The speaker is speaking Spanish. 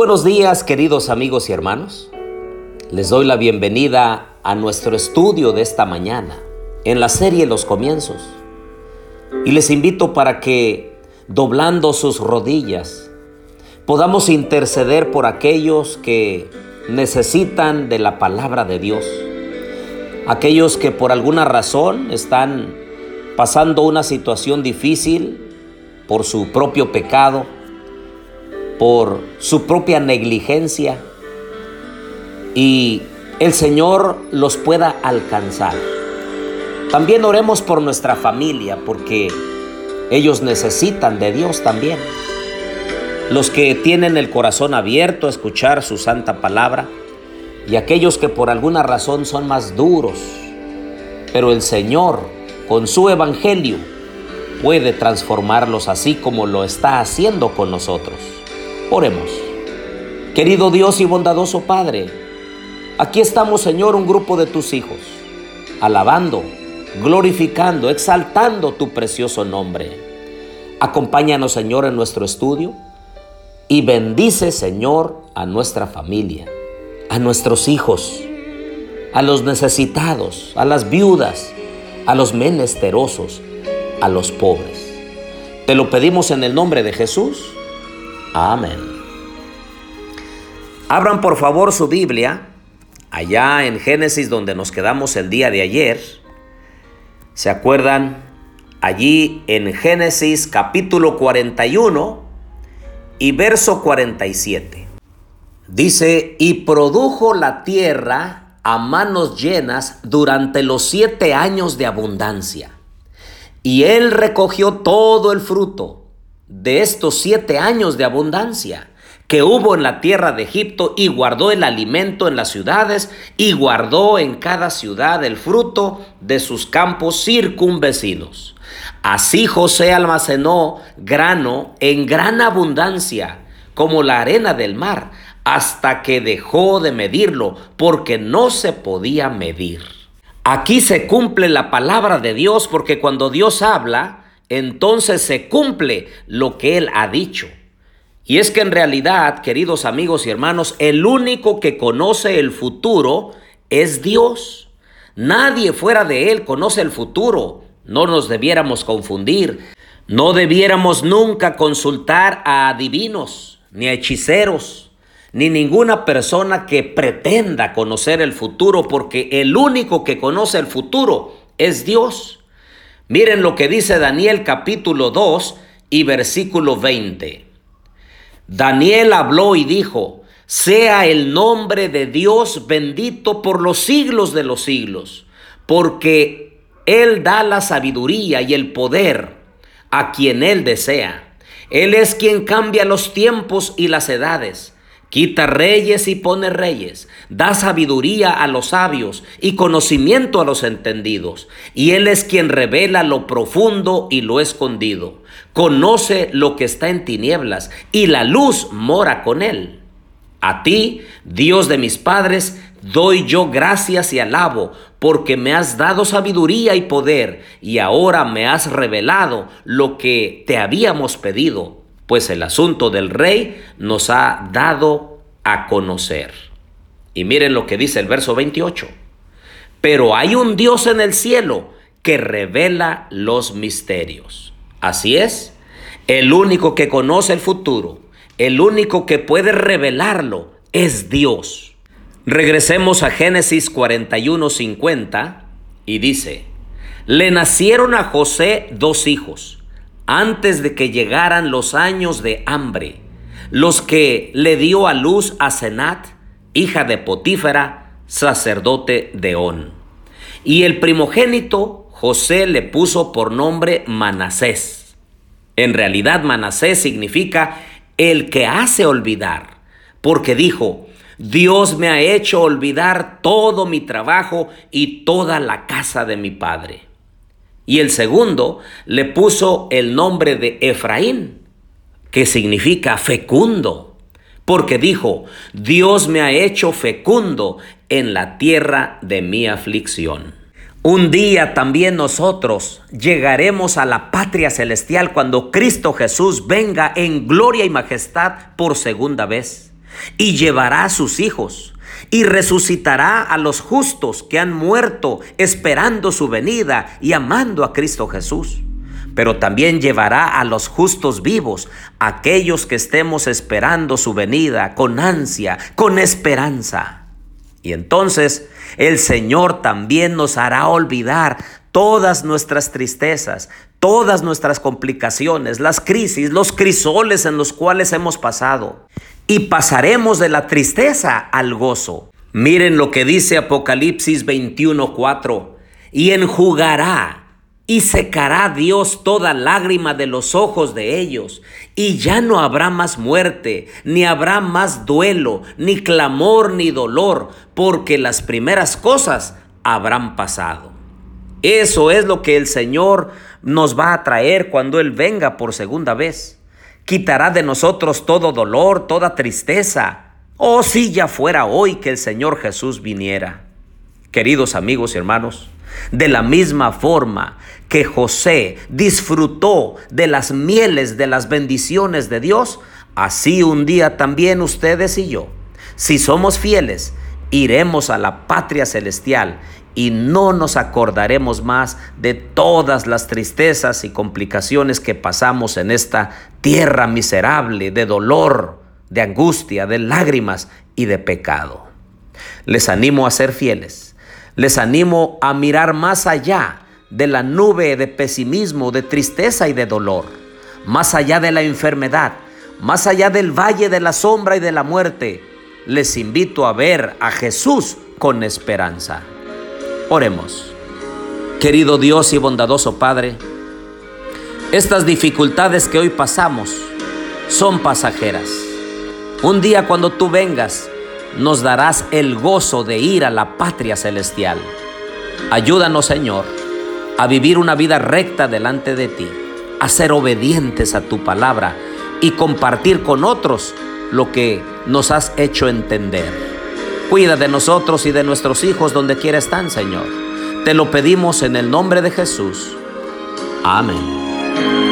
buenos días queridos amigos y hermanos. Les doy la bienvenida a nuestro estudio de esta mañana en la serie Los Comienzos. Y les invito para que, doblando sus rodillas, podamos interceder por aquellos que necesitan de la palabra de Dios. Aquellos que por alguna razón están pasando una situación difícil por su propio pecado por su propia negligencia y el Señor los pueda alcanzar. También oremos por nuestra familia porque ellos necesitan de Dios también. Los que tienen el corazón abierto a escuchar su santa palabra y aquellos que por alguna razón son más duros. Pero el Señor, con su evangelio, puede transformarlos así como lo está haciendo con nosotros. Oremos. Querido Dios y bondadoso Padre, aquí estamos, Señor, un grupo de tus hijos, alabando, glorificando, exaltando tu precioso nombre. Acompáñanos, Señor, en nuestro estudio y bendice, Señor, a nuestra familia, a nuestros hijos, a los necesitados, a las viudas, a los menesterosos, a los pobres. Te lo pedimos en el nombre de Jesús. Amén. Abran por favor su Biblia, allá en Génesis donde nos quedamos el día de ayer. ¿Se acuerdan? Allí en Génesis capítulo 41 y verso 47. Dice, y produjo la tierra a manos llenas durante los siete años de abundancia. Y él recogió todo el fruto de estos siete años de abundancia que hubo en la tierra de Egipto y guardó el alimento en las ciudades y guardó en cada ciudad el fruto de sus campos circunvecinos. Así José almacenó grano en gran abundancia, como la arena del mar, hasta que dejó de medirlo, porque no se podía medir. Aquí se cumple la palabra de Dios, porque cuando Dios habla, entonces se cumple lo que Él ha dicho. Y es que en realidad, queridos amigos y hermanos, el único que conoce el futuro es Dios. Nadie fuera de Él conoce el futuro. No nos debiéramos confundir. No debiéramos nunca consultar a adivinos, ni a hechiceros, ni ninguna persona que pretenda conocer el futuro, porque el único que conoce el futuro es Dios. Miren lo que dice Daniel capítulo 2 y versículo 20. Daniel habló y dijo, sea el nombre de Dios bendito por los siglos de los siglos, porque Él da la sabiduría y el poder a quien Él desea. Él es quien cambia los tiempos y las edades. Quita reyes y pone reyes, da sabiduría a los sabios y conocimiento a los entendidos. Y Él es quien revela lo profundo y lo escondido. Conoce lo que está en tinieblas y la luz mora con Él. A ti, Dios de mis padres, doy yo gracias y alabo, porque me has dado sabiduría y poder, y ahora me has revelado lo que te habíamos pedido pues el asunto del rey nos ha dado a conocer. Y miren lo que dice el verso 28. Pero hay un Dios en el cielo que revela los misterios. Así es, el único que conoce el futuro, el único que puede revelarlo es Dios. Regresemos a Génesis 41:50 y dice, le nacieron a José dos hijos antes de que llegaran los años de hambre, los que le dio a luz a Senat, hija de Potífera, sacerdote de On. Y el primogénito José le puso por nombre Manasés. En realidad Manasés significa el que hace olvidar, porque dijo, Dios me ha hecho olvidar todo mi trabajo y toda la casa de mi padre. Y el segundo le puso el nombre de Efraín, que significa fecundo, porque dijo, Dios me ha hecho fecundo en la tierra de mi aflicción. Un día también nosotros llegaremos a la patria celestial cuando Cristo Jesús venga en gloria y majestad por segunda vez. y llevará a sus hijos y resucitará a los justos que han muerto esperando su venida y amando a Cristo Jesús. Pero también llevará a los justos vivos, aquellos que estemos esperando su venida con ansia, con esperanza. Y entonces el Señor también nos hará olvidar todas nuestras tristezas, todas nuestras complicaciones, las crisis, los crisoles en los cuales hemos pasado. Y pasaremos de la tristeza al gozo. Miren lo que dice Apocalipsis 21:4. Y enjugará y secará Dios toda lágrima de los ojos de ellos, y ya no habrá más muerte, ni habrá más duelo, ni clamor, ni dolor, porque las primeras cosas habrán pasado. Eso es lo que el Señor nos va a traer cuando Él venga por segunda vez. Quitará de nosotros todo dolor, toda tristeza. Oh, si ya fuera hoy que el Señor Jesús viniera. Queridos amigos y hermanos, de la misma forma que José disfrutó de las mieles de las bendiciones de Dios, así un día también ustedes y yo, si somos fieles, iremos a la patria celestial y no nos acordaremos más de todas las tristezas y complicaciones que pasamos en esta tierra miserable de dolor, de angustia, de lágrimas y de pecado. Les animo a ser fieles les animo a mirar más allá de la nube de pesimismo, de tristeza y de dolor, más allá de la enfermedad, más allá del valle de la sombra y de la muerte. Les invito a ver a Jesús con esperanza. Oremos. Querido Dios y bondadoso Padre, estas dificultades que hoy pasamos son pasajeras. Un día cuando tú vengas, nos darás el gozo de ir a la patria celestial. Ayúdanos, Señor, a vivir una vida recta delante de ti, a ser obedientes a tu palabra y compartir con otros lo que nos has hecho entender. Cuida de nosotros y de nuestros hijos donde quiera están, Señor. Te lo pedimos en el nombre de Jesús. Amén.